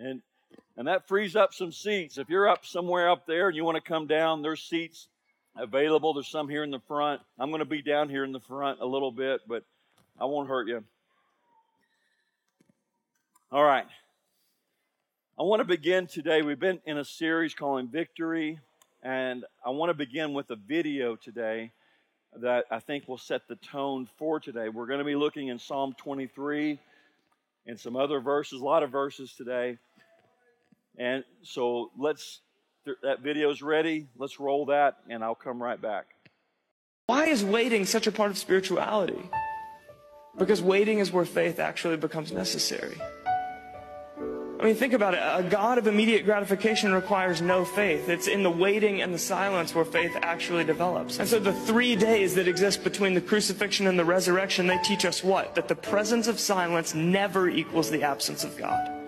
And and that frees up some seats. If you're up somewhere up there and you want to come down, there's seats available. There's some here in the front. I'm going to be down here in the front a little bit, but I won't hurt you. All right. I want to begin today. We've been in a series calling Victory, and I want to begin with a video today that I think will set the tone for today. We're going to be looking in Psalm 23 and some other verses, a lot of verses today. And so let's, that video's ready. Let's roll that, and I'll come right back. Why is waiting such a part of spirituality? Because waiting is where faith actually becomes necessary. I mean, think about it. A God of immediate gratification requires no faith. It's in the waiting and the silence where faith actually develops. And so the three days that exist between the crucifixion and the resurrection, they teach us what? That the presence of silence never equals the absence of God.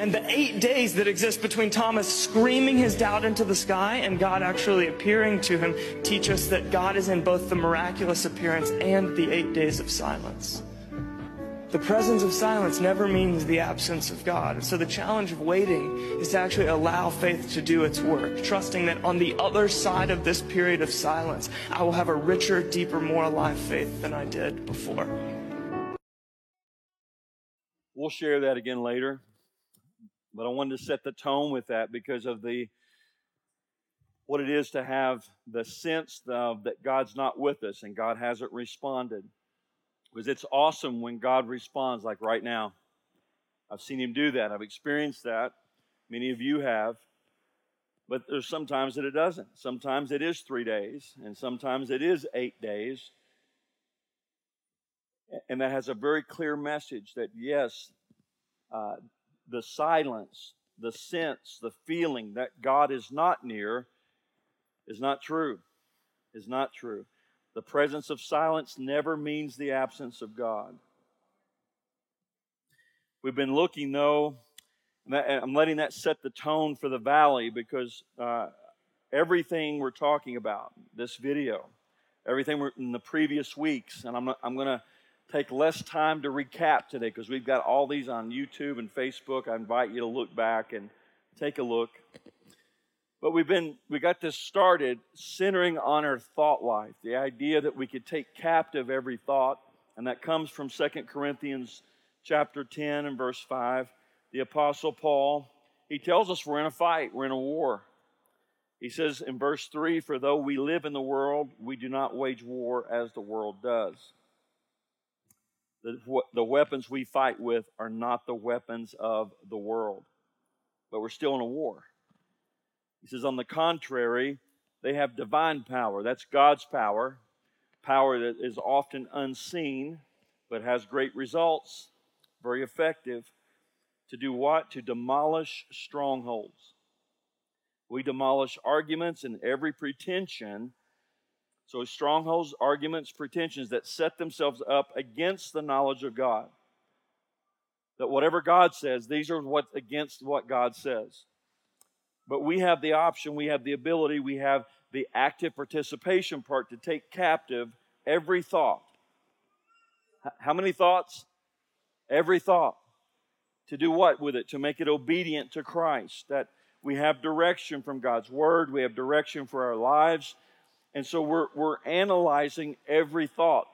And the eight days that exist between Thomas screaming his doubt into the sky and God actually appearing to him teach us that God is in both the miraculous appearance and the eight days of silence. The presence of silence never means the absence of God. And so the challenge of waiting is to actually allow faith to do its work, trusting that on the other side of this period of silence, I will have a richer, deeper, more alive faith than I did before. We'll share that again later. But I wanted to set the tone with that because of the what it is to have the sense of that God's not with us and God hasn't responded because it's awesome when God responds, like right now. I've seen Him do that. I've experienced that. Many of you have. But there's sometimes that it doesn't. Sometimes it is three days, and sometimes it is eight days. And that has a very clear message that yes, uh, the silence, the sense, the feeling that God is not near is not true. Is not true. The presence of silence never means the absence of God. We've been looking, though, I'm letting that set the tone for the valley because uh, everything we're talking about, this video, everything in the previous weeks, and I'm, I'm going to take less time to recap today because we've got all these on YouTube and Facebook. I invite you to look back and take a look. But we've been, we got this started centering on our thought life, the idea that we could take captive every thought, and that comes from Second Corinthians chapter 10 and verse 5. The Apostle Paul, he tells us we're in a fight, we're in a war. He says in verse 3 For though we live in the world, we do not wage war as the world does. The, the weapons we fight with are not the weapons of the world, but we're still in a war. He says, on the contrary, they have divine power. That's God's power, power that is often unseen, but has great results, very effective. To do what? To demolish strongholds. We demolish arguments and every pretension. So, strongholds, arguments, pretensions that set themselves up against the knowledge of God. That whatever God says, these are what against what God says. But we have the option, we have the ability, we have the active participation part to take captive every thought. How many thoughts? Every thought. To do what with it? To make it obedient to Christ. That we have direction from God's Word, we have direction for our lives. And so we're, we're analyzing every thought.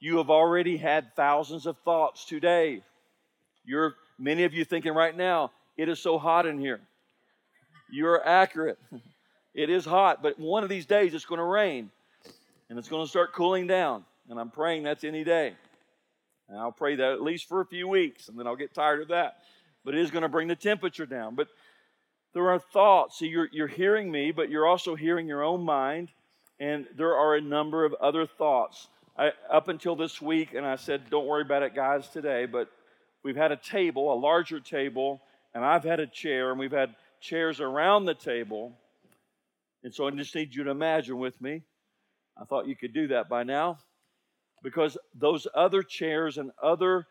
You have already had thousands of thoughts today. You're, many of you thinking right now, it is so hot in here. You're accurate. It is hot, but one of these days it's going to rain and it's going to start cooling down. And I'm praying that's any day. And I'll pray that at least for a few weeks and then I'll get tired of that. But it is going to bring the temperature down. But there are thoughts. See, you're, you're hearing me, but you're also hearing your own mind. And there are a number of other thoughts. I, up until this week, and I said, don't worry about it, guys, today, but we've had a table, a larger table, and I've had a chair, and we've had chairs around the table. And so I just need you to imagine with me. I thought you could do that by now. Because those other chairs and other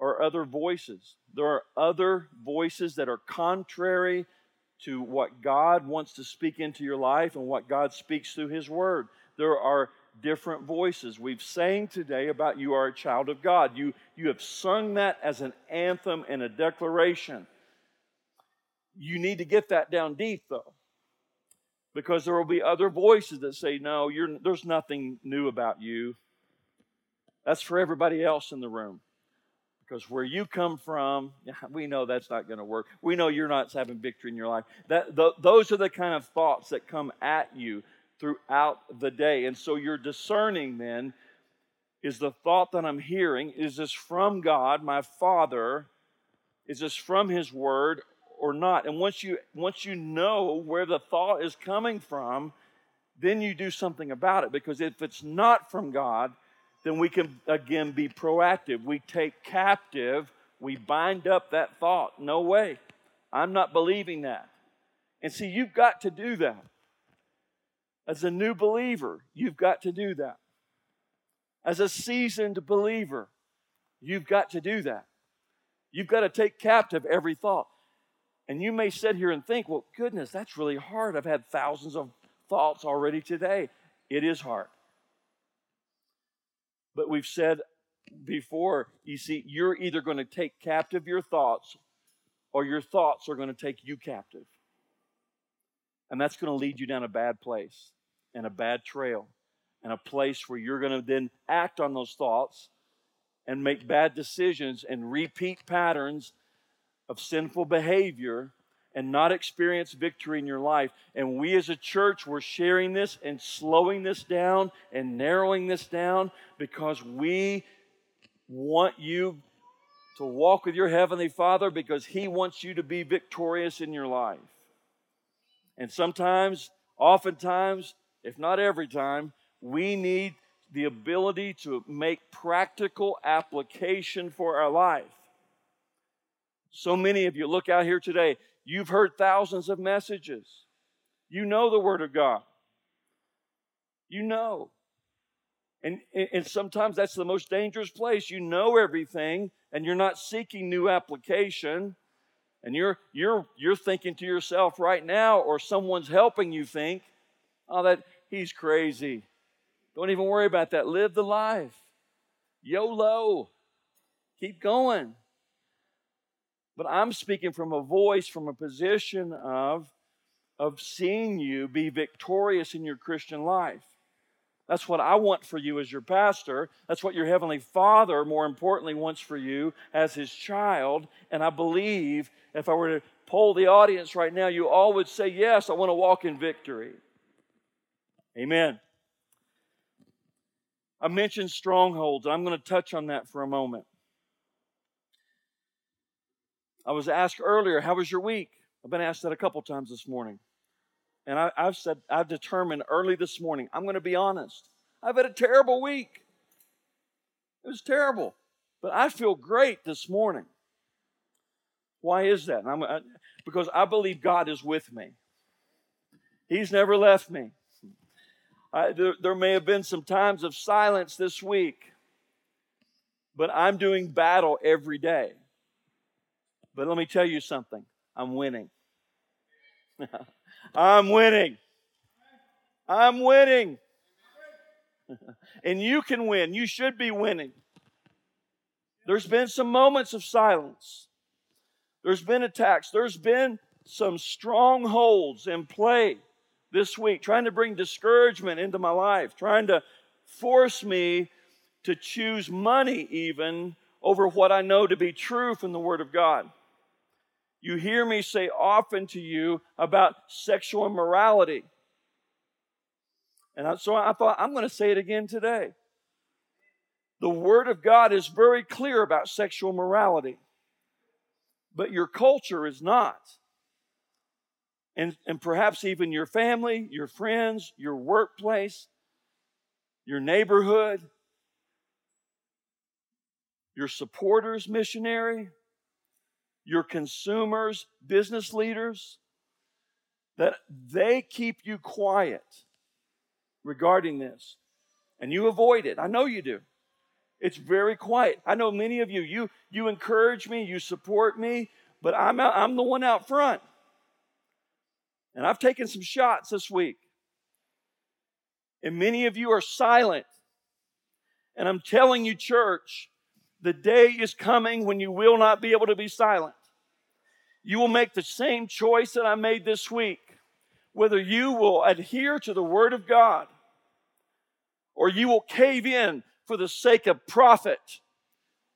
are other voices. There are other voices that are contrary to what God wants to speak into your life and what God speaks through His Word. There are different voices. We've sang today about you are a child of God. You, you have sung that as an anthem and a declaration. You need to get that down deep, though, because there will be other voices that say, No, there's nothing new about you. That's for everybody else in the room. Because where you come from, we know that's not going to work. We know you're not having victory in your life. That, th- those are the kind of thoughts that come at you throughout the day. And so you're discerning then is the thought that I'm hearing, is this from God, my Father? Is this from His Word or not? And once you once you know where the thought is coming from, then you do something about it. Because if it's not from God, then we can again be proactive. We take captive, we bind up that thought. No way. I'm not believing that. And see, you've got to do that. As a new believer, you've got to do that. As a seasoned believer, you've got to do that. You've got to take captive every thought. And you may sit here and think, well, goodness, that's really hard. I've had thousands of thoughts already today. It is hard. But we've said before, you see, you're either going to take captive your thoughts or your thoughts are going to take you captive. And that's going to lead you down a bad place and a bad trail and a place where you're going to then act on those thoughts and make bad decisions and repeat patterns of sinful behavior and not experience victory in your life. And we as a church, we're sharing this and slowing this down and narrowing this down because we want you to walk with your Heavenly Father because He wants you to be victorious in your life. And sometimes, oftentimes, if not every time, we need the ability to make practical application for our life. So many of you look out here today, You've heard thousands of messages. You know the Word of God. You know. And, and sometimes that's the most dangerous place. You know everything and you're not seeking new application. And you're, you're, you're thinking to yourself right now, or someone's helping you think, oh, that he's crazy. Don't even worry about that. Live the life. YOLO. Keep going. But I'm speaking from a voice, from a position of, of seeing you be victorious in your Christian life. That's what I want for you as your pastor. That's what your Heavenly Father, more importantly, wants for you as His child. And I believe if I were to poll the audience right now, you all would say, Yes, I want to walk in victory. Amen. I mentioned strongholds. I'm going to touch on that for a moment. I was asked earlier, How was your week? I've been asked that a couple times this morning. And I, have said, I've determined early this morning, I'm going to be honest. I've had a terrible week. It was terrible. But I feel great this morning. Why is that? I, uh, because I believe God is with me. He's never left me. I, there, there may have been some times of silence this week, but I'm doing battle every day. But let me tell you something I'm winning. I'm winning. I'm winning. and you can win. You should be winning. There's been some moments of silence. There's been attacks. There's been some strongholds in play this week, trying to bring discouragement into my life, trying to force me to choose money even over what I know to be true from the Word of God. You hear me say often to you about sexual immorality. And so I thought, I'm going to say it again today. The Word of God is very clear about sexual morality, but your culture is not. And, and perhaps even your family, your friends, your workplace, your neighborhood, your supporters, missionary, your consumers, business leaders, that they keep you quiet regarding this. And you avoid it. I know you do. It's very quiet. I know many of you, you, you encourage me, you support me, but I'm, out, I'm the one out front. And I've taken some shots this week. And many of you are silent. And I'm telling you, church, the day is coming when you will not be able to be silent. You will make the same choice that I made this week. Whether you will adhere to the Word of God or you will cave in for the sake of profit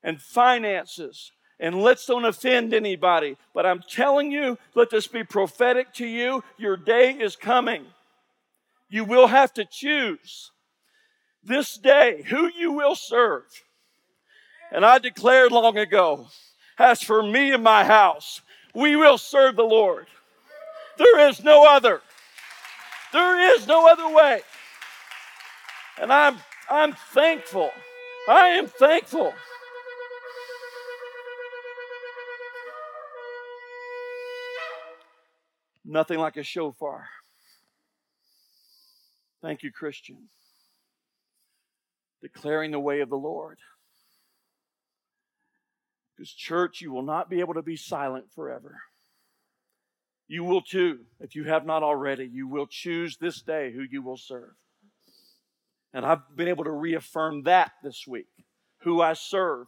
and finances. And let's don't offend anybody. But I'm telling you, let this be prophetic to you. Your day is coming. You will have to choose this day who you will serve. And I declared long ago, as for me and my house, we will serve the Lord. There is no other. There is no other way. And I'm I'm thankful. I am thankful. Nothing like a shofar. Thank you, Christian. Declaring the way of the Lord. Because, church, you will not be able to be silent forever. You will too, if you have not already. You will choose this day who you will serve. And I've been able to reaffirm that this week who I serve,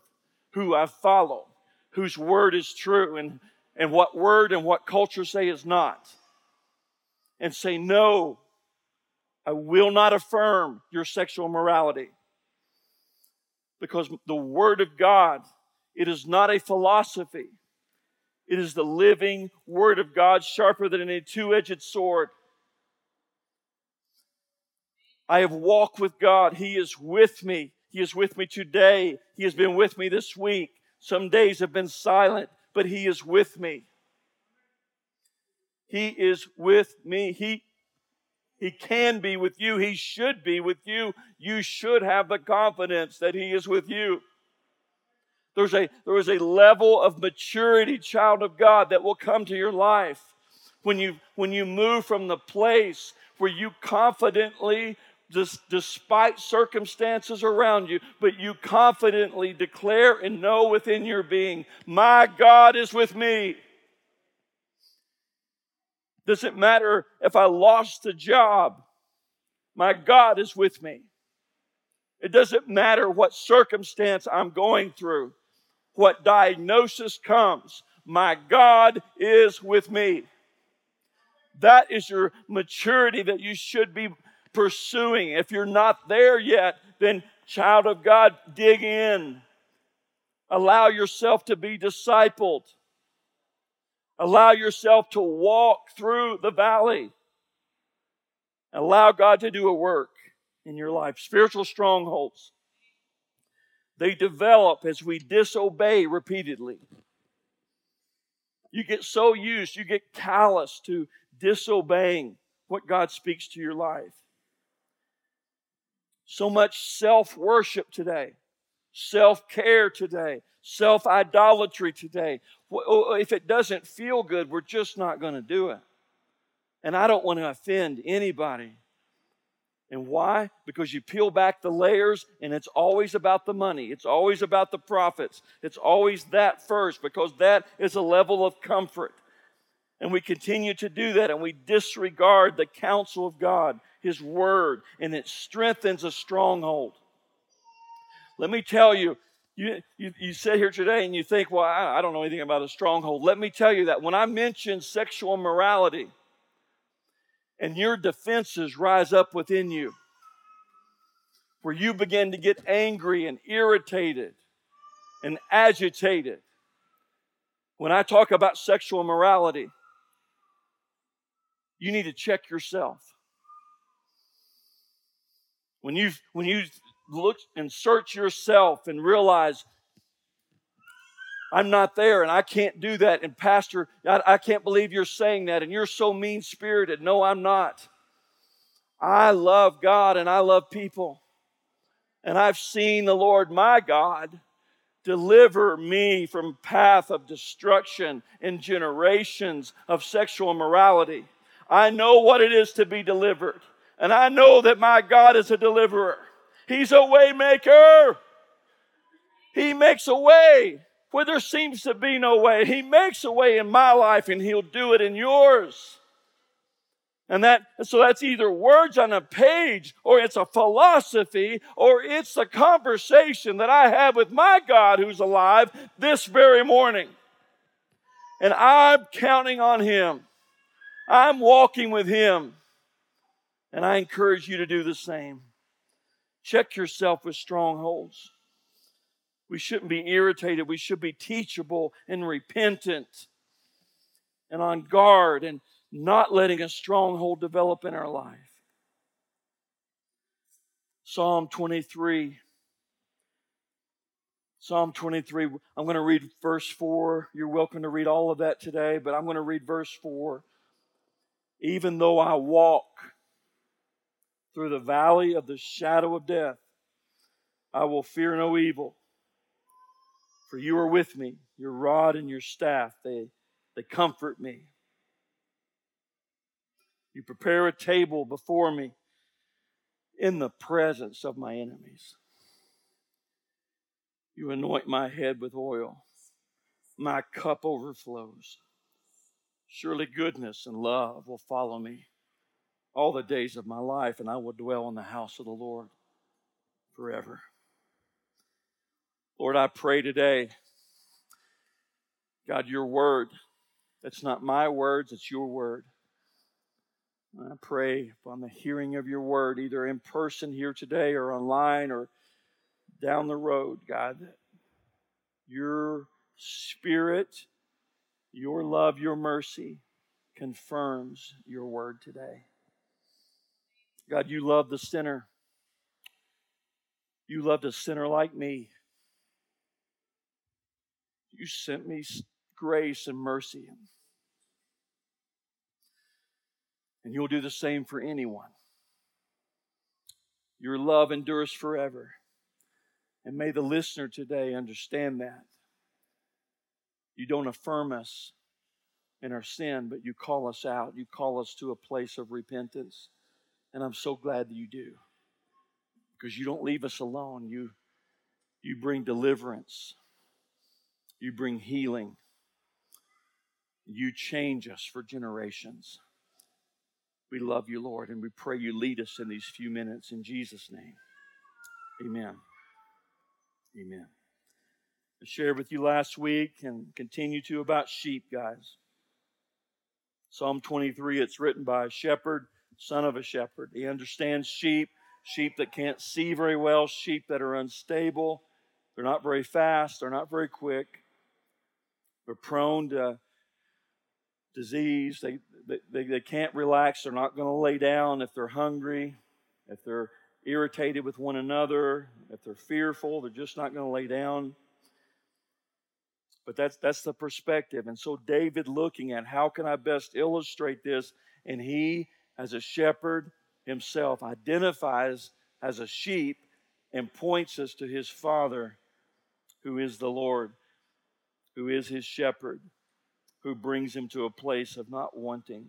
who I follow, whose word is true, and, and what word and what culture say is not. And say, no, I will not affirm your sexual morality. Because the Word of God, it is not a philosophy. It is the living Word of God, sharper than any two edged sword. I have walked with God. He is with me. He is with me today. He has been with me this week. Some days have been silent, but He is with me. He is with me. He, he can be with you. He should be with you. You should have the confidence that He is with you. There's a, there is a level of maturity, child of God, that will come to your life when you, when you move from the place where you confidently despite circumstances around you, but you confidently declare and know within your being, My God is with me. Does it matter if I lost the job, my God is with me. It doesn't matter what circumstance I'm going through, what diagnosis comes, my God is with me. That is your maturity that you should be pursuing. If you're not there yet, then, child of God, dig in. Allow yourself to be discipled. Allow yourself to walk through the valley. Allow God to do a work in your life. Spiritual strongholds. They develop as we disobey repeatedly. You get so used, you get callous to disobeying what God speaks to your life. So much self worship today, self care today, self idolatry today. Oh, oh, if it doesn't feel good, we're just not going to do it. And I don't want to offend anybody. And why? Because you peel back the layers and it's always about the money. It's always about the profits. It's always that first because that is a level of comfort. And we continue to do that and we disregard the counsel of God his Word, and it strengthens a stronghold. Let me tell you, you, you, you sit here today and you think, well, I, I don't know anything about a stronghold. Let me tell you that when I mention sexual morality and your defenses rise up within you, where you begin to get angry and irritated and agitated, when I talk about sexual morality, you need to check yourself. When you when you look and search yourself and realize I'm not there and I can't do that. And, Pastor, I, I can't believe you're saying that and you're so mean spirited. No, I'm not. I love God and I love people. And I've seen the Lord my God deliver me from path of destruction and generations of sexual immorality. I know what it is to be delivered. And I know that my God is a deliverer. He's a waymaker. He makes a way where there seems to be no way. He makes a way in my life and he'll do it in yours. And that, so that's either words on a page, or it's a philosophy, or it's a conversation that I have with my God who's alive this very morning. And I'm counting on Him. I'm walking with Him. And I encourage you to do the same. Check yourself with strongholds. We shouldn't be irritated. We should be teachable and repentant and on guard and not letting a stronghold develop in our life. Psalm 23. Psalm 23. I'm going to read verse 4. You're welcome to read all of that today, but I'm going to read verse 4. Even though I walk through the valley of the shadow of death, I will fear no evil. For you are with me, your rod and your staff, they, they comfort me. You prepare a table before me in the presence of my enemies. You anoint my head with oil. My cup overflows. Surely goodness and love will follow me all the days of my life, and I will dwell in the house of the Lord forever. Lord, I pray today, God, your word, that's not my words, it's your word. I pray upon the hearing of your word, either in person here today or online or down the road, God, that your spirit, your love, your mercy confirms your word today. God, you love the sinner. You loved a sinner like me. You sent me grace and mercy. And you'll do the same for anyone. Your love endures forever. And may the listener today understand that. You don't affirm us in our sin, but you call us out. You call us to a place of repentance. And I'm so glad that you do. Because you don't leave us alone. You, you bring deliverance, you bring healing, you change us for generations. We love you, Lord, and we pray you lead us in these few minutes in Jesus' name. Amen. Amen. I shared with you last week and continue to about sheep, guys. Psalm 23, it's written by a shepherd, son of a shepherd. He understands sheep, sheep that can't see very well, sheep that are unstable. They're not very fast, they're not very quick. They're prone to disease. They, they, they can't relax. They're not going to lay down if they're hungry, if they're irritated with one another, if they're fearful, they're just not going to lay down. But that's, that's the perspective. And so, David looking at how can I best illustrate this, and he, as a shepherd himself, identifies as a sheep and points us to his father, who is the Lord, who is his shepherd who brings him to a place of not wanting.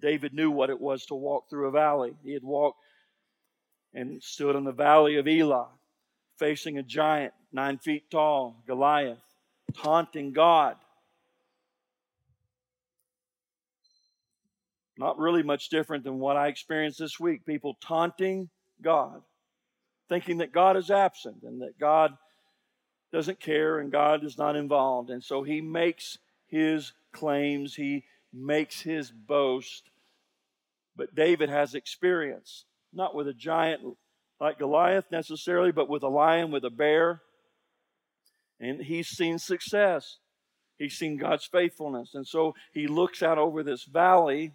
David knew what it was to walk through a valley. He had walked and stood in the valley of Elah, facing a giant nine feet tall, Goliath, taunting God. Not really much different than what I experienced this week. People taunting God, thinking that God is absent and that God doesn't care and God is not involved. And so he makes his claims, he makes his boast. But David has experience, not with a giant like Goliath necessarily, but with a lion, with a bear. And he's seen success. He's seen God's faithfulness. And so he looks out over this valley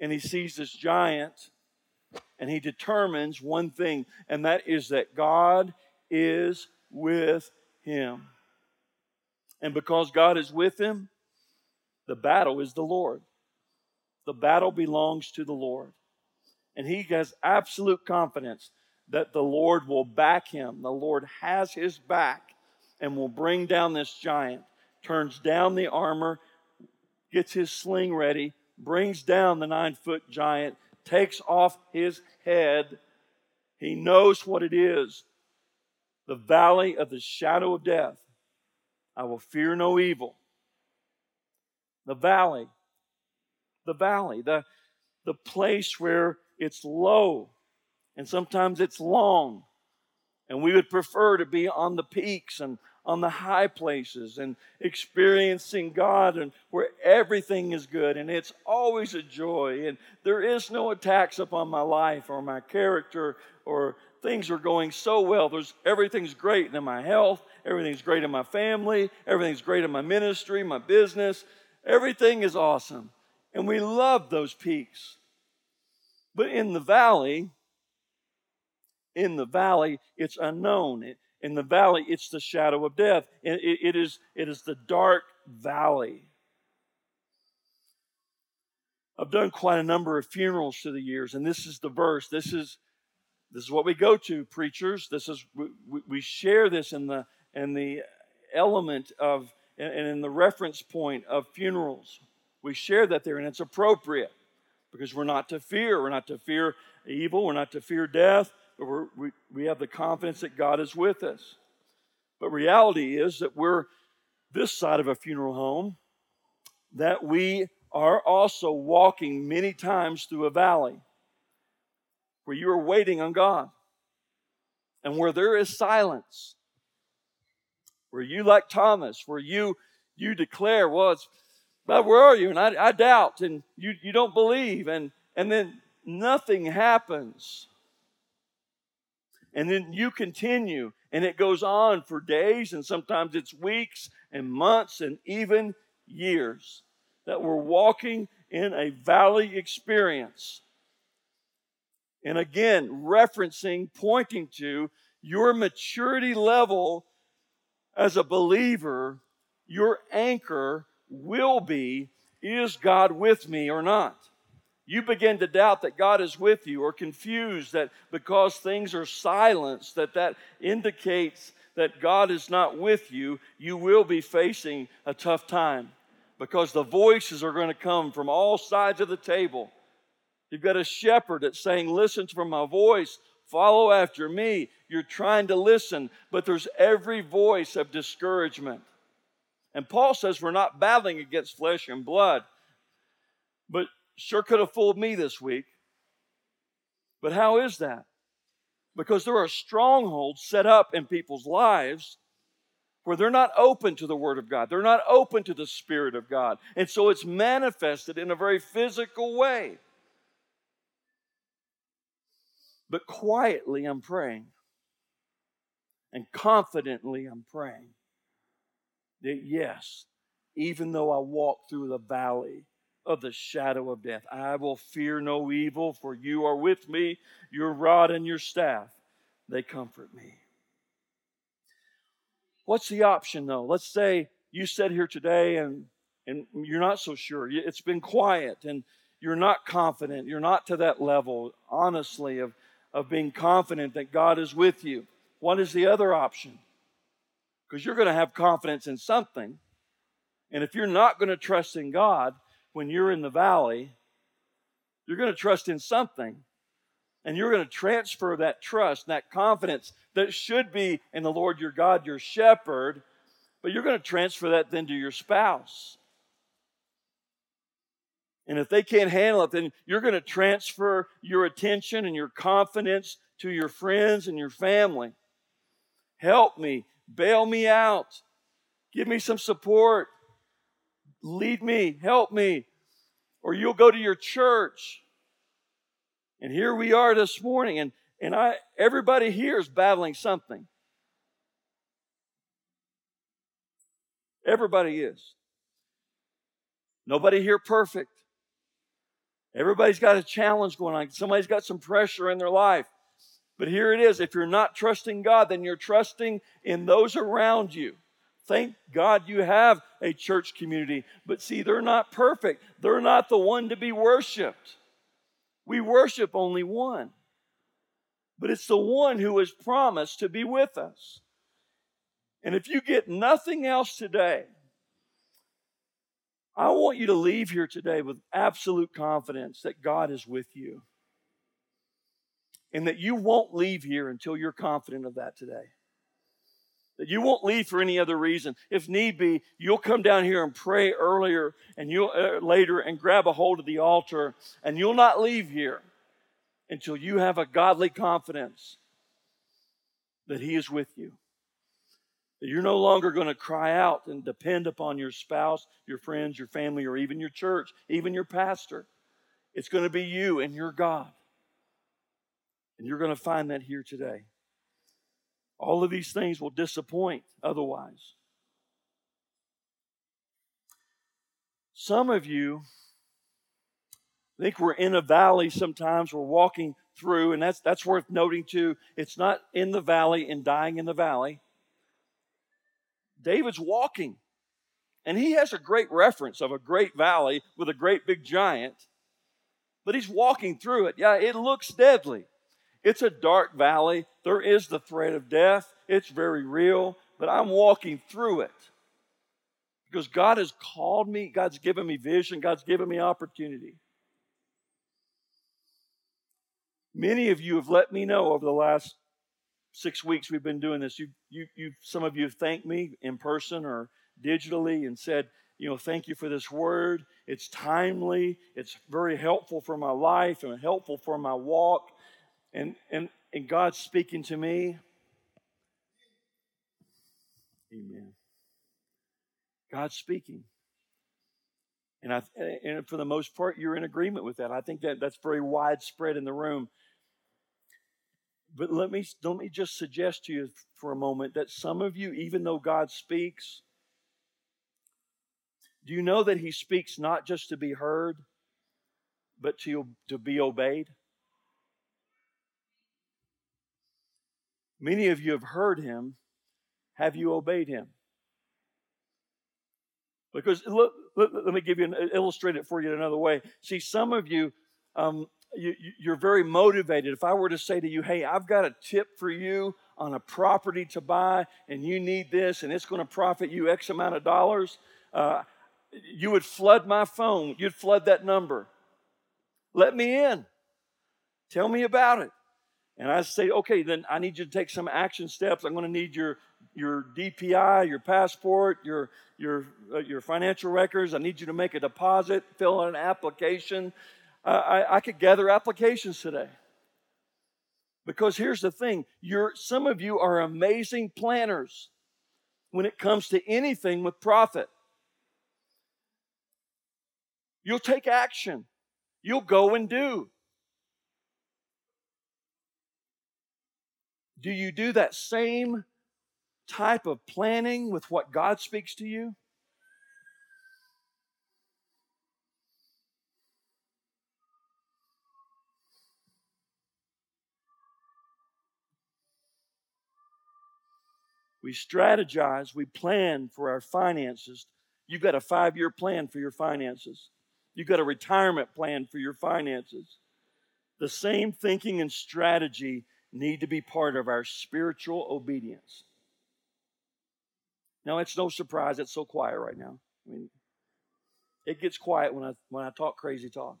and he sees this giant and he determines one thing, and that is that God is with him. And because God is with him, the battle is the Lord. The battle belongs to the Lord. And he has absolute confidence that the Lord will back him. The Lord has his back and will bring down this giant. Turns down the armor, gets his sling ready, brings down the nine foot giant, takes off his head. He knows what it is the valley of the shadow of death, I will fear no evil. The valley, the valley, the, the place where it's low and sometimes it's long. And we would prefer to be on the peaks and on the high places and experiencing God and where everything is good and it's always a joy and there is no attacks upon my life or my character or things are going so well. There's everything's great in my health, everything's great in my family, everything's great in my ministry, my business. Everything is awesome. And we love those peaks. But in the valley, in the valley, it's unknown. In the valley, it's the shadow of death. It, it, it, is, it is the dark valley. I've done quite a number of funerals through the years, and this is the verse. This is this is what we go to, preachers. This is we, we share this in the in the element of and in the reference point of funerals. We share that there, and it's appropriate because we're not to fear. We're not to fear evil. We're not to fear death. But we we have the confidence that God is with us. But reality is that we're this side of a funeral home, that we are also walking many times through a valley where you are waiting on God and where there is silence, where you, like Thomas, where you you declare, well, it's, but where are you? And I, I doubt, and you, you don't believe, and, and then nothing happens. And then you continue, and it goes on for days, and sometimes it's weeks and months and even years that we're walking in a valley experience. And again, referencing, pointing to your maturity level as a believer, your anchor will be is God with me or not? You begin to doubt that God is with you or confused that because things are silenced, that that indicates that God is not with you, you will be facing a tough time because the voices are going to come from all sides of the table You've got a shepherd that's saying, Listen for my voice, follow after me. You're trying to listen, but there's every voice of discouragement. And Paul says we're not battling against flesh and blood, but sure could have fooled me this week. But how is that? Because there are strongholds set up in people's lives where they're not open to the Word of God. They're not open to the Spirit of God. And so it's manifested in a very physical way. But quietly, I'm praying. And confidently, I'm praying that yes, even though I walk through the valley of the shadow of death, I will fear no evil, for you are with me. Your rod and your staff, they comfort me. What's the option though? Let's say you sit here today and, and you're not so sure. It's been quiet and you're not confident. You're not to that level, honestly, of of being confident that God is with you. What is the other option? Because you're going to have confidence in something. And if you're not going to trust in God when you're in the valley, you're going to trust in something. And you're going to transfer that trust, that confidence that should be in the Lord your God, your shepherd, but you're going to transfer that then to your spouse and if they can't handle it, then you're going to transfer your attention and your confidence to your friends and your family. Help me, bail me out, give me some support, lead me, help me. Or you'll go to your church. And here we are this morning, and, and I everybody here is battling something. Everybody is. Nobody here perfect. Everybody's got a challenge going on. Somebody's got some pressure in their life. But here it is. If you're not trusting God, then you're trusting in those around you. Thank God you have a church community. But see, they're not perfect. They're not the one to be worshiped. We worship only one. But it's the one who has promised to be with us. And if you get nothing else today, I want you to leave here today with absolute confidence that God is with you. And that you won't leave here until you're confident of that today. That you won't leave for any other reason. If need be, you'll come down here and pray earlier and you'll uh, later and grab a hold of the altar and you'll not leave here until you have a godly confidence that he is with you. You're no longer going to cry out and depend upon your spouse, your friends, your family, or even your church, even your pastor. It's going to be you and your God. And you're going to find that here today. All of these things will disappoint otherwise. Some of you think we're in a valley sometimes, we're walking through, and that's, that's worth noting too. It's not in the valley and dying in the valley. David's walking, and he has a great reference of a great valley with a great big giant, but he's walking through it. Yeah, it looks deadly. It's a dark valley. There is the threat of death. It's very real, but I'm walking through it because God has called me. God's given me vision. God's given me opportunity. Many of you have let me know over the last six weeks we've been doing this. You, you, you, some of you have thanked me in person or digitally and said, you know, thank you for this word. It's timely. It's very helpful for my life and helpful for my walk and, and, and God's speaking to me. Amen. God's speaking. And, I, and for the most part, you're in agreement with that. I think that that's very widespread in the room. But let me, let me just suggest to you for a moment that some of you, even though God speaks, do you know that He speaks not just to be heard, but to, to be obeyed? Many of you have heard him. Have you obeyed him? Because look, let, let me give you an illustrate it for you another way. See, some of you, um, you, you're very motivated. If I were to say to you, "Hey, I've got a tip for you on a property to buy, and you need this, and it's going to profit you X amount of dollars," uh, you would flood my phone. You'd flood that number. Let me in. Tell me about it. And I say, okay, then I need you to take some action steps. I'm going to need your your DPI, your passport, your your uh, your financial records. I need you to make a deposit, fill out an application. I, I could gather applications today. Because here's the thing: you're some of you are amazing planners when it comes to anything with profit. You'll take action. You'll go and do. Do you do that same type of planning with what God speaks to you? We strategize, we plan for our finances. You've got a five year plan for your finances, you've got a retirement plan for your finances. The same thinking and strategy need to be part of our spiritual obedience. Now, it's no surprise it's so quiet right now. I mean, it gets quiet when I, when I talk crazy talk.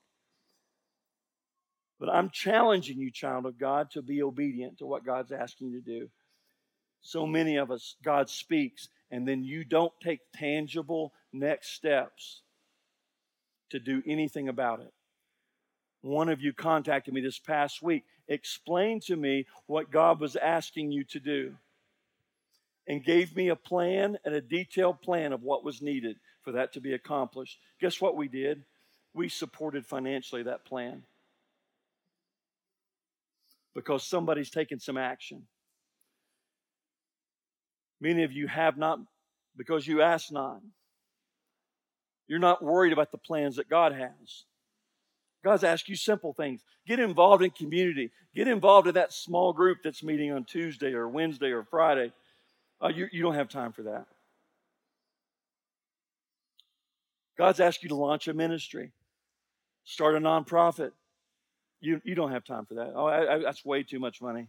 But I'm challenging you, child of God, to be obedient to what God's asking you to do. So many of us, God speaks, and then you don't take tangible next steps to do anything about it. One of you contacted me this past week. Explain to me what God was asking you to do and gave me a plan and a detailed plan of what was needed for that to be accomplished. Guess what we did? We supported financially that plan because somebody's taken some action. Many of you have not because you ask not. You're not worried about the plans that God has. God's asked you simple things. Get involved in community. Get involved in that small group that's meeting on Tuesday or Wednesday or Friday. Uh, you, you don't have time for that. God's asked you to launch a ministry, start a nonprofit. You, you don't have time for that. Oh, I, I, that's way too much money.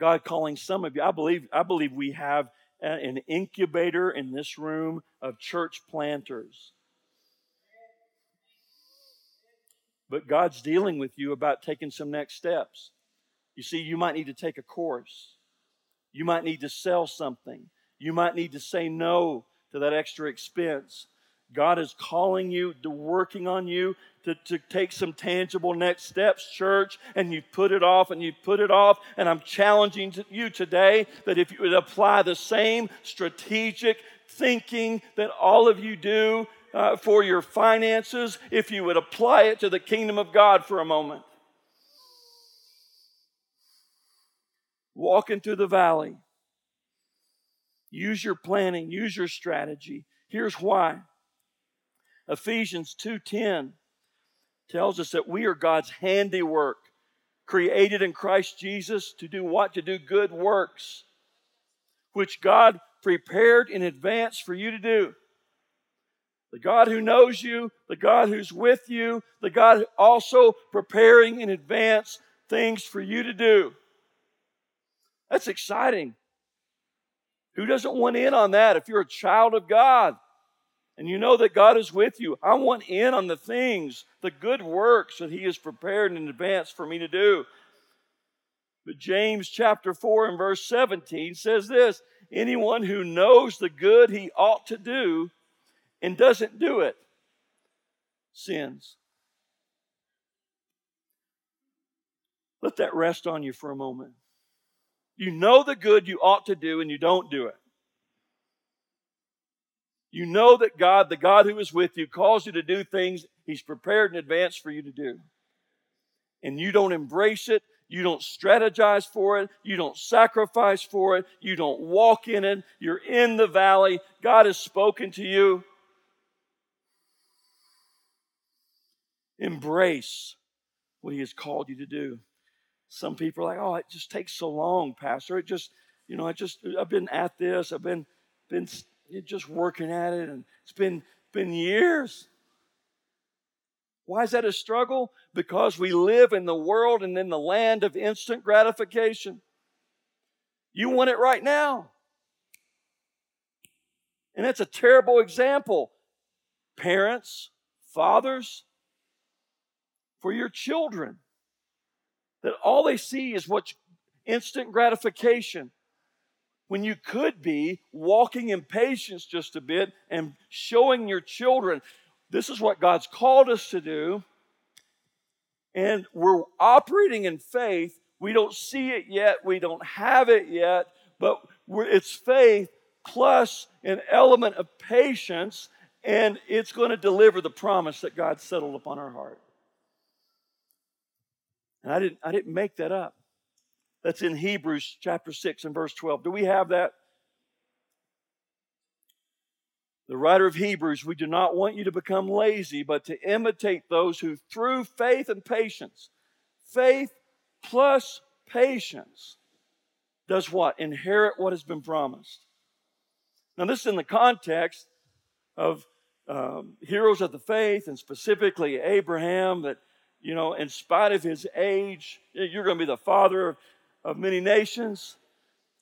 God calling some of you. I believe, I believe we have an incubator in this room of church planters but God's dealing with you about taking some next steps. You see, you might need to take a course. You might need to sell something. You might need to say no to that extra expense. God is calling you, to working on you to, to take some tangible next steps, church, and you put it off and you put it off. And I'm challenging you today that if you would apply the same strategic thinking that all of you do uh, for your finances, if you would apply it to the kingdom of God for a moment. Walk into the valley. Use your planning, use your strategy. Here's why. Ephesians 2:10 tells us that we are God's handiwork, created in Christ Jesus to do what? To do good works, which God prepared in advance for you to do. The God who knows you, the God who's with you, the God also preparing in advance things for you to do. That's exciting. Who doesn't want in on that if you're a child of God? And you know that God is with you. I want in on the things, the good works that He has prepared in advance for me to do. But James chapter 4 and verse 17 says this anyone who knows the good he ought to do and doesn't do it sins. Let that rest on you for a moment. You know the good you ought to do and you don't do it. You know that God, the God who is with you, calls you to do things He's prepared in advance for you to do. And you don't embrace it, you don't strategize for it, you don't sacrifice for it, you don't walk in it, you're in the valley. God has spoken to you. Embrace what He has called you to do. Some people are like, oh, it just takes so long, Pastor. It just, you know, I just, I've been at this, I've been, been you're just working at it, and it's been, been years. Why is that a struggle? Because we live in the world and in the land of instant gratification. You want it right now. And that's a terrible example. Parents, fathers, for your children, that all they see is what's instant gratification when you could be walking in patience just a bit and showing your children this is what God's called us to do. And we're operating in faith. We don't see it yet, we don't have it yet, but it's faith plus an element of patience, and it's going to deliver the promise that God settled upon our heart. And I didn't, I didn't make that up. That's in Hebrews chapter 6 and verse 12. Do we have that? The writer of Hebrews, we do not want you to become lazy, but to imitate those who, through faith and patience, faith plus patience, does what? Inherit what has been promised. Now, this is in the context of um, heroes of the faith, and specifically Abraham, that, you know, in spite of his age, you're going to be the father of many nations.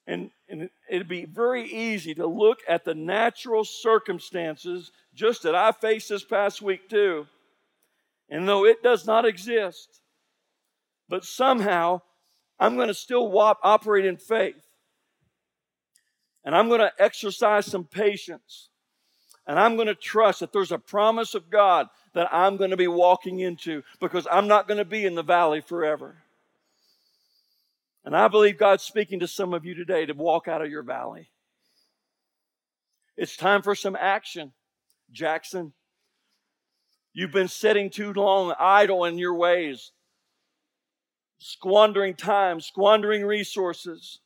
And, and it'd be very easy to look at the natural circumstances just that I faced this past week, too. And though it does not exist, but somehow I'm going to still operate in faith. And I'm going to exercise some patience. And I'm going to trust that there's a promise of God that I'm going to be walking into because I'm not going to be in the valley forever. And I believe God's speaking to some of you today to walk out of your valley. It's time for some action, Jackson. You've been sitting too long idle in your ways, squandering time, squandering resources.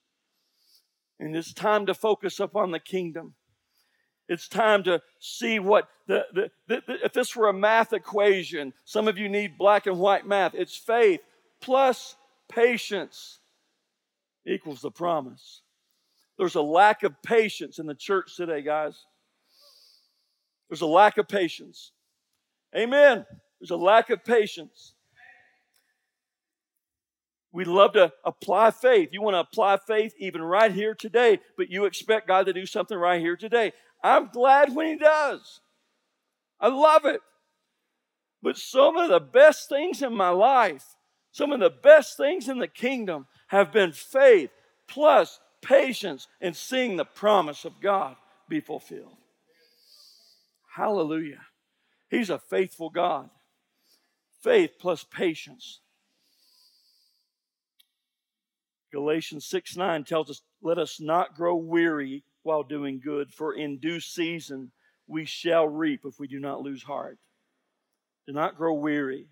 And it's time to focus upon the kingdom. It's time to see what the, the, the, the, if this were a math equation, some of you need black and white math. It's faith plus patience equals the promise. There's a lack of patience in the church today, guys. There's a lack of patience. Amen. There's a lack of patience. We love to apply faith. You want to apply faith even right here today, but you expect God to do something right here today. I'm glad when He does. I love it. But some of the best things in my life Some of the best things in the kingdom have been faith plus patience in seeing the promise of God be fulfilled. Hallelujah. He's a faithful God. Faith plus patience. Galatians 6 9 tells us, Let us not grow weary while doing good, for in due season we shall reap if we do not lose heart. Do not grow weary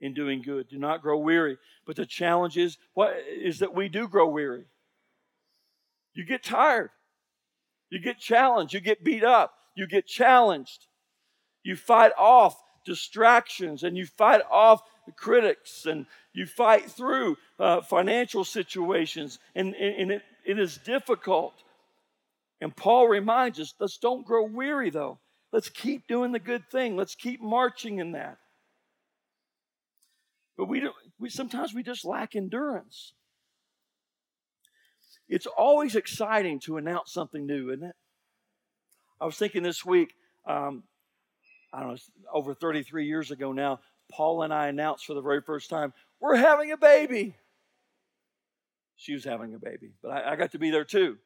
in doing good. Do not grow weary. But the challenge is what is that we do grow weary. You get tired. You get challenged. You get beat up. You get challenged. You fight off distractions and you fight off the critics and you fight through uh, financial situations. And, and it, it is difficult. And Paul reminds us let's don't grow weary, though. Let's keep doing the good thing. Let's keep marching in that. But we, don't, we sometimes we just lack endurance. It's always exciting to announce something new, isn't it? I was thinking this week, um, I don't know, over 33 years ago now, Paula and I announced for the very first time, we're having a baby. She was having a baby, but I, I got to be there too.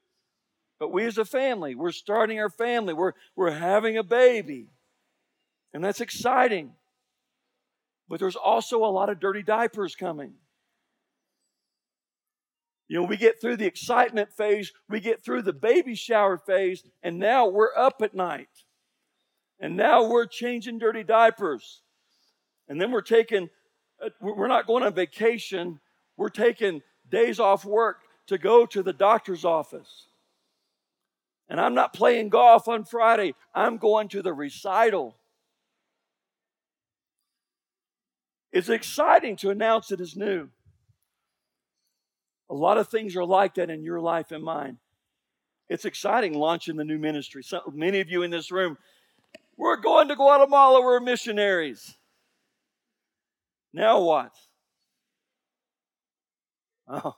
But we as a family, we're starting our family. We're, we're having a baby. And that's exciting. But there's also a lot of dirty diapers coming. You know, we get through the excitement phase, we get through the baby shower phase, and now we're up at night. And now we're changing dirty diapers. And then we're taking, uh, we're not going on vacation, we're taking days off work to go to the doctor's office. And I'm not playing golf on Friday, I'm going to the recital. It's exciting to announce it is new. A lot of things are like that in your life and mine. It's exciting launching the new ministry. So, many of you in this room, we're going to Guatemala, we're missionaries. Now what? Oh,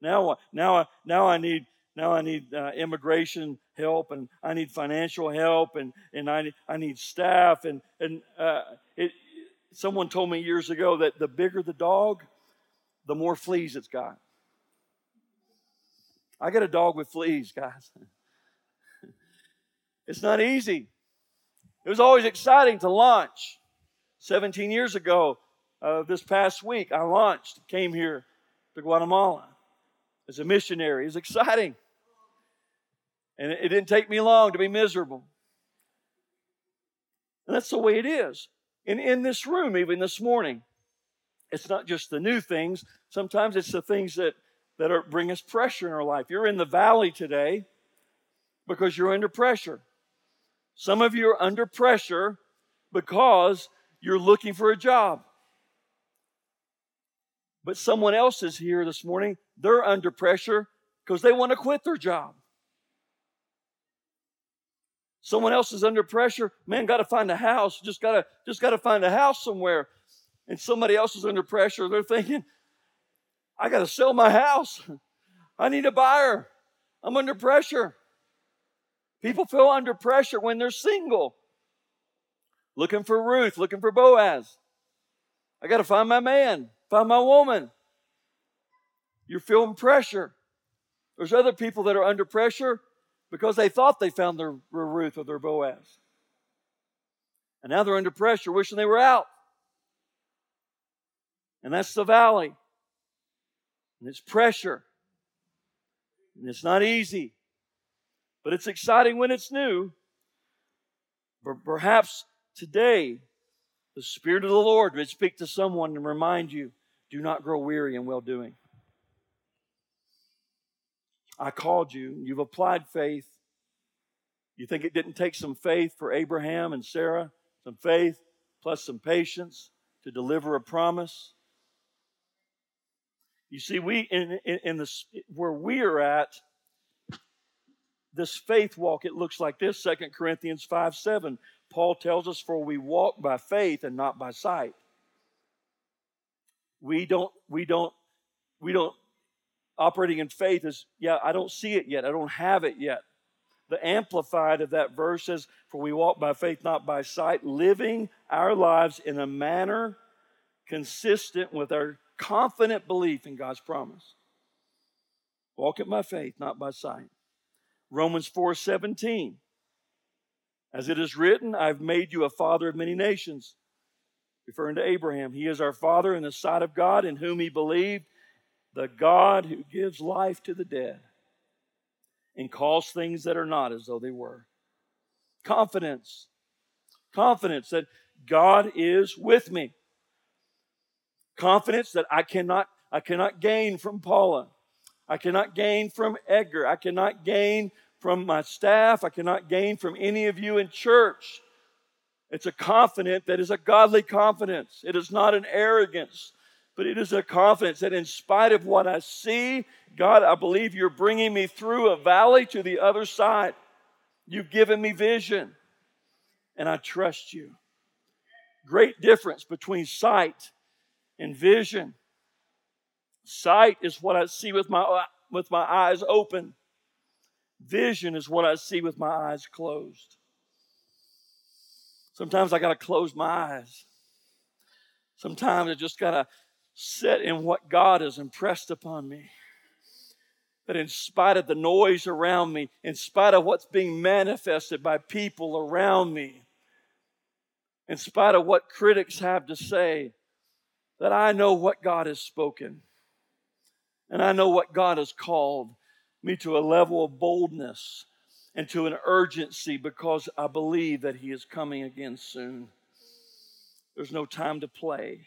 now what? Now, I now I need now I need uh, immigration help and I need financial help and, and I, I need staff. And, and uh, it, someone told me years ago that the bigger the dog, the more fleas it's got. I got a dog with fleas, guys. it's not easy. It was always exciting to launch. 17 years ago, uh, this past week, I launched, came here to Guatemala as a missionary. It was exciting. And it didn't take me long to be miserable. And that's the way it is. And in this room, even this morning, it's not just the new things, sometimes it's the things that, that are, bring us pressure in our life. You're in the valley today because you're under pressure. Some of you are under pressure because you're looking for a job. But someone else is here this morning, they're under pressure because they want to quit their job. Someone else is under pressure, man, got to find a house, just got to just got to find a house somewhere. And somebody else is under pressure, they're thinking, I got to sell my house. I need a buyer. I'm under pressure. People feel under pressure when they're single, looking for Ruth, looking for Boaz. I got to find my man, find my woman. You're feeling pressure. There's other people that are under pressure because they thought they found their, Ruth or their Boaz. And now they're under pressure, wishing they were out. And that's the valley. And it's pressure. And it's not easy. But it's exciting when it's new. But perhaps today, the Spirit of the Lord would speak to someone and remind you do not grow weary in well doing. I called you. You've applied faith. You think it didn't take some faith for Abraham and Sarah? Some faith plus some patience to deliver a promise? You see, we in, in, in this where we are at, this faith walk, it looks like this, 2 Corinthians 5 7. Paul tells us, For we walk by faith and not by sight. We don't, we don't, we don't operating in faith is, yeah, I don't see it yet. I don't have it yet. The amplified of that verse says, For we walk by faith, not by sight, living our lives in a manner consistent with our confident belief in God's promise. Walk it by faith, not by sight. Romans 4 17. As it is written, I've made you a father of many nations. Referring to Abraham, he is our father in the sight of God, in whom he believed, the God who gives life to the dead and calls things that are not as though they were. Confidence. Confidence that God is with me. Confidence that I cannot, I cannot gain from Paula. I cannot gain from Edgar. I cannot gain from my staff. I cannot gain from any of you in church. It's a confidence that is a godly confidence. It is not an arrogance, but it is a confidence that in spite of what I see, God, I believe you're bringing me through a valley to the other side. You've given me vision, and I trust you. Great difference between sight and vision. Sight is what I see with my, with my eyes open. Vision is what I see with my eyes closed. Sometimes I got to close my eyes. Sometimes I just got to sit in what God has impressed upon me. That in spite of the noise around me, in spite of what's being manifested by people around me, in spite of what critics have to say, that I know what God has spoken. And I know what God has called me to a level of boldness and to an urgency because I believe that He is coming again soon. There's no time to play,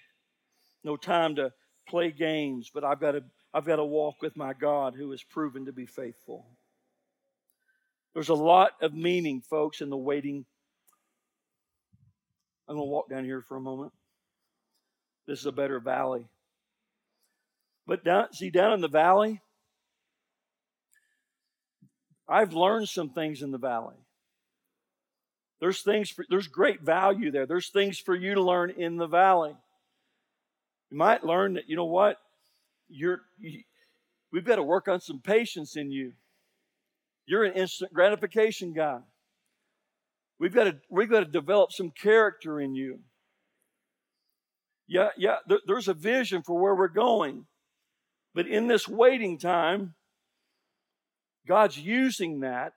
no time to play games, but I've got to, I've got to walk with my God who has proven to be faithful. There's a lot of meaning, folks, in the waiting I'm going to walk down here for a moment. This is a better valley. But down, see, down in the valley, I've learned some things in the valley. There's things, for, there's great value there. There's things for you to learn in the valley. You might learn that, you know what? You're, you, we've got to work on some patience in you. You're an instant gratification guy. We've got to, we've got to develop some character in you. Yeah, yeah, there, there's a vision for where we're going. But in this waiting time, God's using that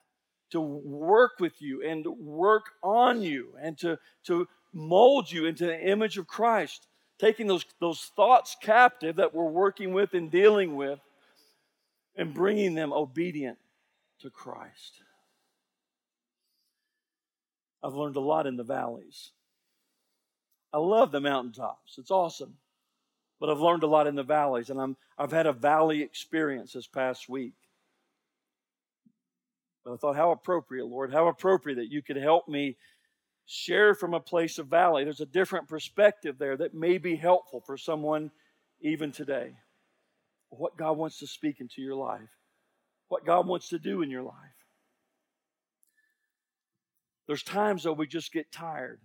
to work with you and work on you and to, to mold you into the image of Christ, taking those, those thoughts captive that we're working with and dealing with and bringing them obedient to Christ. I've learned a lot in the valleys. I love the mountaintops. It's awesome. But I've learned a lot in the valleys, and I'm, I've had a valley experience this past week. But I thought, how appropriate, Lord, how appropriate that you could help me share from a place of valley. There's a different perspective there that may be helpful for someone even today. What God wants to speak into your life, what God wants to do in your life. There's times, though, we just get tired.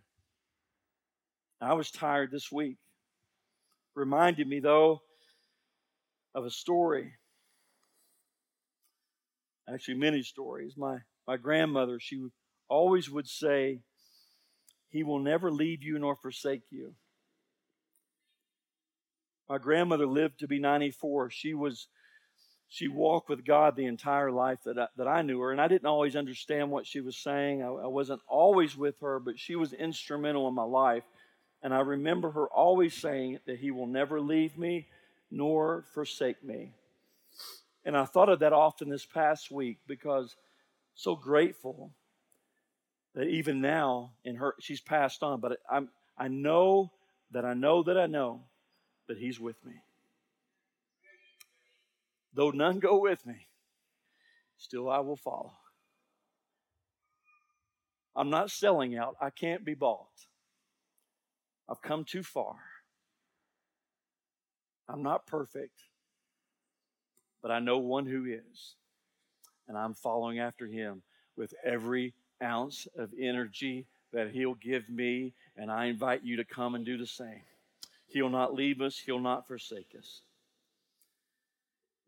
I was tired this week. Reminded me, though, of a story. Actually, many stories. My, my grandmother, she always would say, He will never leave you nor forsake you. My grandmother lived to be 94. She was she walked with God the entire life that I, that I knew her, and I didn't always understand what she was saying. I, I wasn't always with her, but she was instrumental in my life. And I remember her always saying that He will never leave me nor forsake me. And I thought of that often this past week because so grateful that even now in her she's passed on, but I'm I know that I know that I know that He's with me. Though none go with me, still I will follow. I'm not selling out. I can't be bought. I've come too far. I'm not perfect, but I know one who is. And I'm following after him with every ounce of energy that he'll give me. And I invite you to come and do the same. He'll not leave us, he'll not forsake us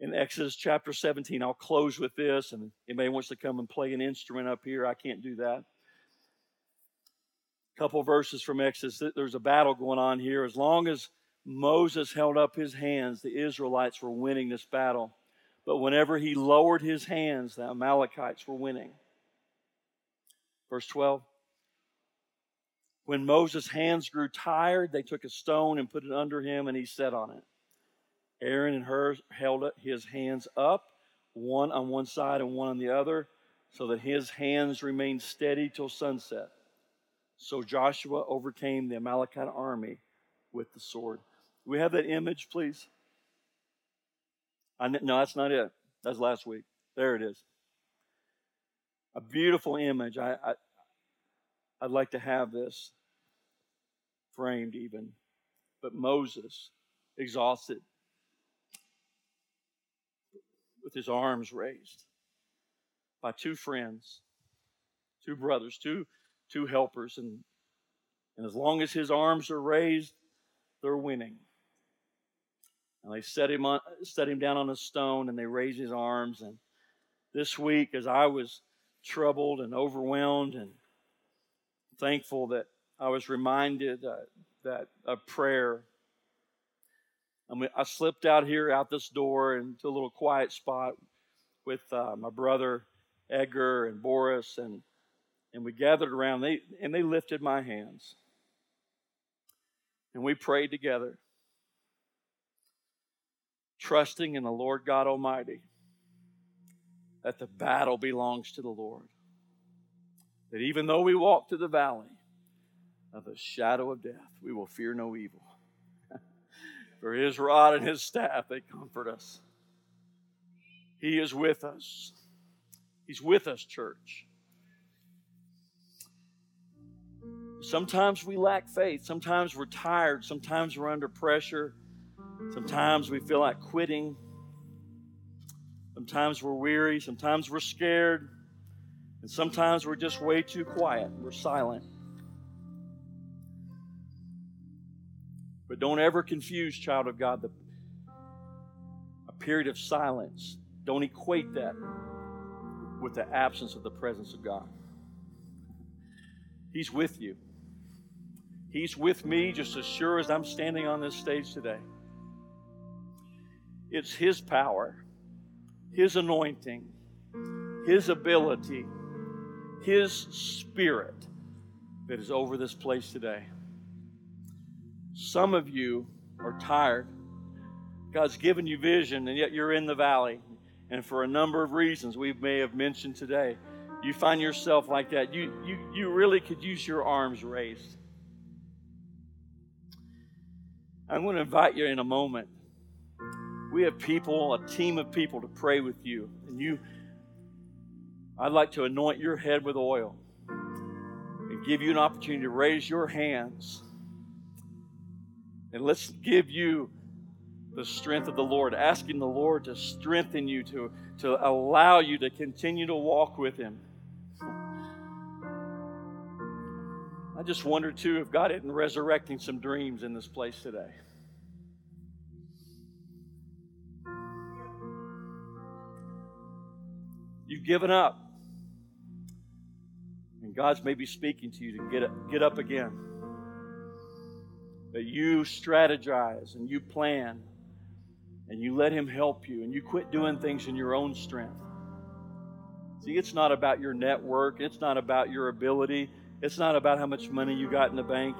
in Exodus chapter 17. I'll close with this, and anybody wants to come and play an instrument up here, I can't do that. A couple verses from Exodus. There's a battle going on here. As long as Moses held up his hands, the Israelites were winning this battle. But whenever he lowered his hands, the Amalekites were winning. Verse 12. When Moses' hands grew tired, they took a stone and put it under him, and he sat on it. Aaron and Hur held his hands up, one on one side and one on the other, so that his hands remained steady till sunset. So Joshua overcame the Amalekite army with the sword. we have that image, please? I, no, that's not it. That's last week. There it is. A beautiful image. I, I, I'd like to have this framed even. But Moses, exhausted, with his arms raised by two friends, two brothers, two, two helpers. And, and as long as his arms are raised, they're winning. And they set him, on, set him down on a stone and they raised his arms. And this week, as I was troubled and overwhelmed and thankful that I was reminded uh, that a prayer. I, mean, I slipped out here, out this door, into a little quiet spot with uh, my brother Edgar and Boris, and and we gathered around. They and they lifted my hands, and we prayed together, trusting in the Lord God Almighty that the battle belongs to the Lord. That even though we walk through the valley of the shadow of death, we will fear no evil. For his rod and his staff, they comfort us. He is with us. He's with us, church. Sometimes we lack faith. Sometimes we're tired. Sometimes we're under pressure. Sometimes we feel like quitting. Sometimes we're weary. Sometimes we're scared. And sometimes we're just way too quiet. We're silent. But don't ever confuse, child of God, the, a period of silence. Don't equate that with the absence of the presence of God. He's with you. He's with me just as sure as I'm standing on this stage today. It's His power, His anointing, His ability, His Spirit that is over this place today. Some of you are tired. God's given you vision, and yet you're in the valley. And for a number of reasons we may have mentioned today, you find yourself like that. You, you, you really could use your arms raised. I'm going to invite you in a moment. We have people, a team of people to pray with you. And you, I'd like to anoint your head with oil and give you an opportunity to raise your hands and let's give you the strength of the Lord, asking the Lord to strengthen you, to, to allow you to continue to walk with Him. I just wonder, too, if God isn't resurrecting some dreams in this place today. Given up. And God's maybe speaking to you to get up, get up again that you strategize and you plan and you let Him help you and you quit doing things in your own strength. See, it's not about your network, it's not about your ability, it's not about how much money you got in the bank.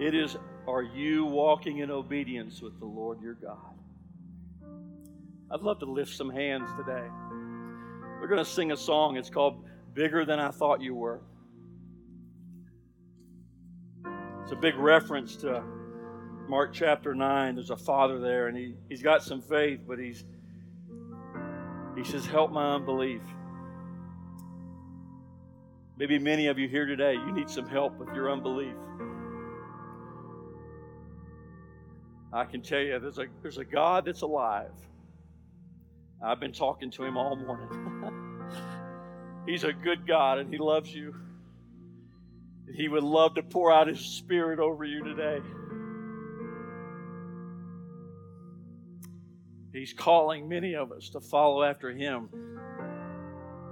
It is, are you walking in obedience with the Lord your God? I'd love to lift some hands today. We're going to sing a song. It's called Bigger Than I Thought You Were. It's a big reference to Mark chapter 9, there's a father there, and he, he's got some faith, but he's he says, Help my unbelief. Maybe many of you here today, you need some help with your unbelief. I can tell you there's a, there's a God that's alive. I've been talking to him all morning. He's a good God and he loves you. He would love to pour out his spirit over you today. He's calling many of us to follow after Him,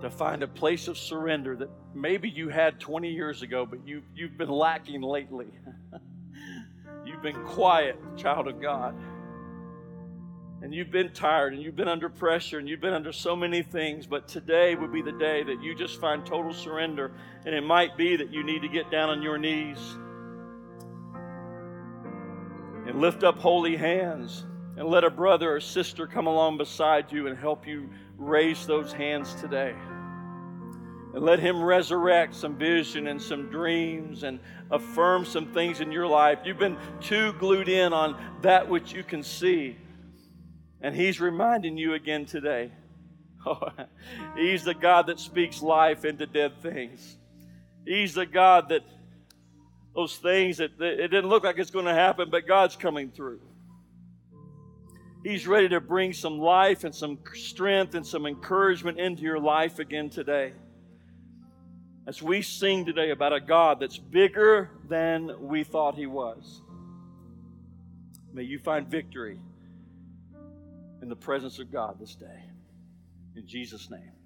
to find a place of surrender that maybe you had 20 years ago, but you, you've been lacking lately. you You've been quiet, child of God. And you've been tired and you've been under pressure and you've been under so many things, but today would be the day that you just find total surrender. And it might be that you need to get down on your knees and lift up holy hands and let a brother or sister come along beside you and help you raise those hands today. And let Him resurrect some vision and some dreams and affirm some things in your life. You've been too glued in on that which you can see. And He's reminding you again today. he's the God that speaks life into dead things. He's the God that those things that, that it didn't look like it's going to happen, but God's coming through. He's ready to bring some life and some strength and some encouragement into your life again today. As we sing today about a God that's bigger than we thought He was, may you find victory in the presence of God this day. In Jesus' name.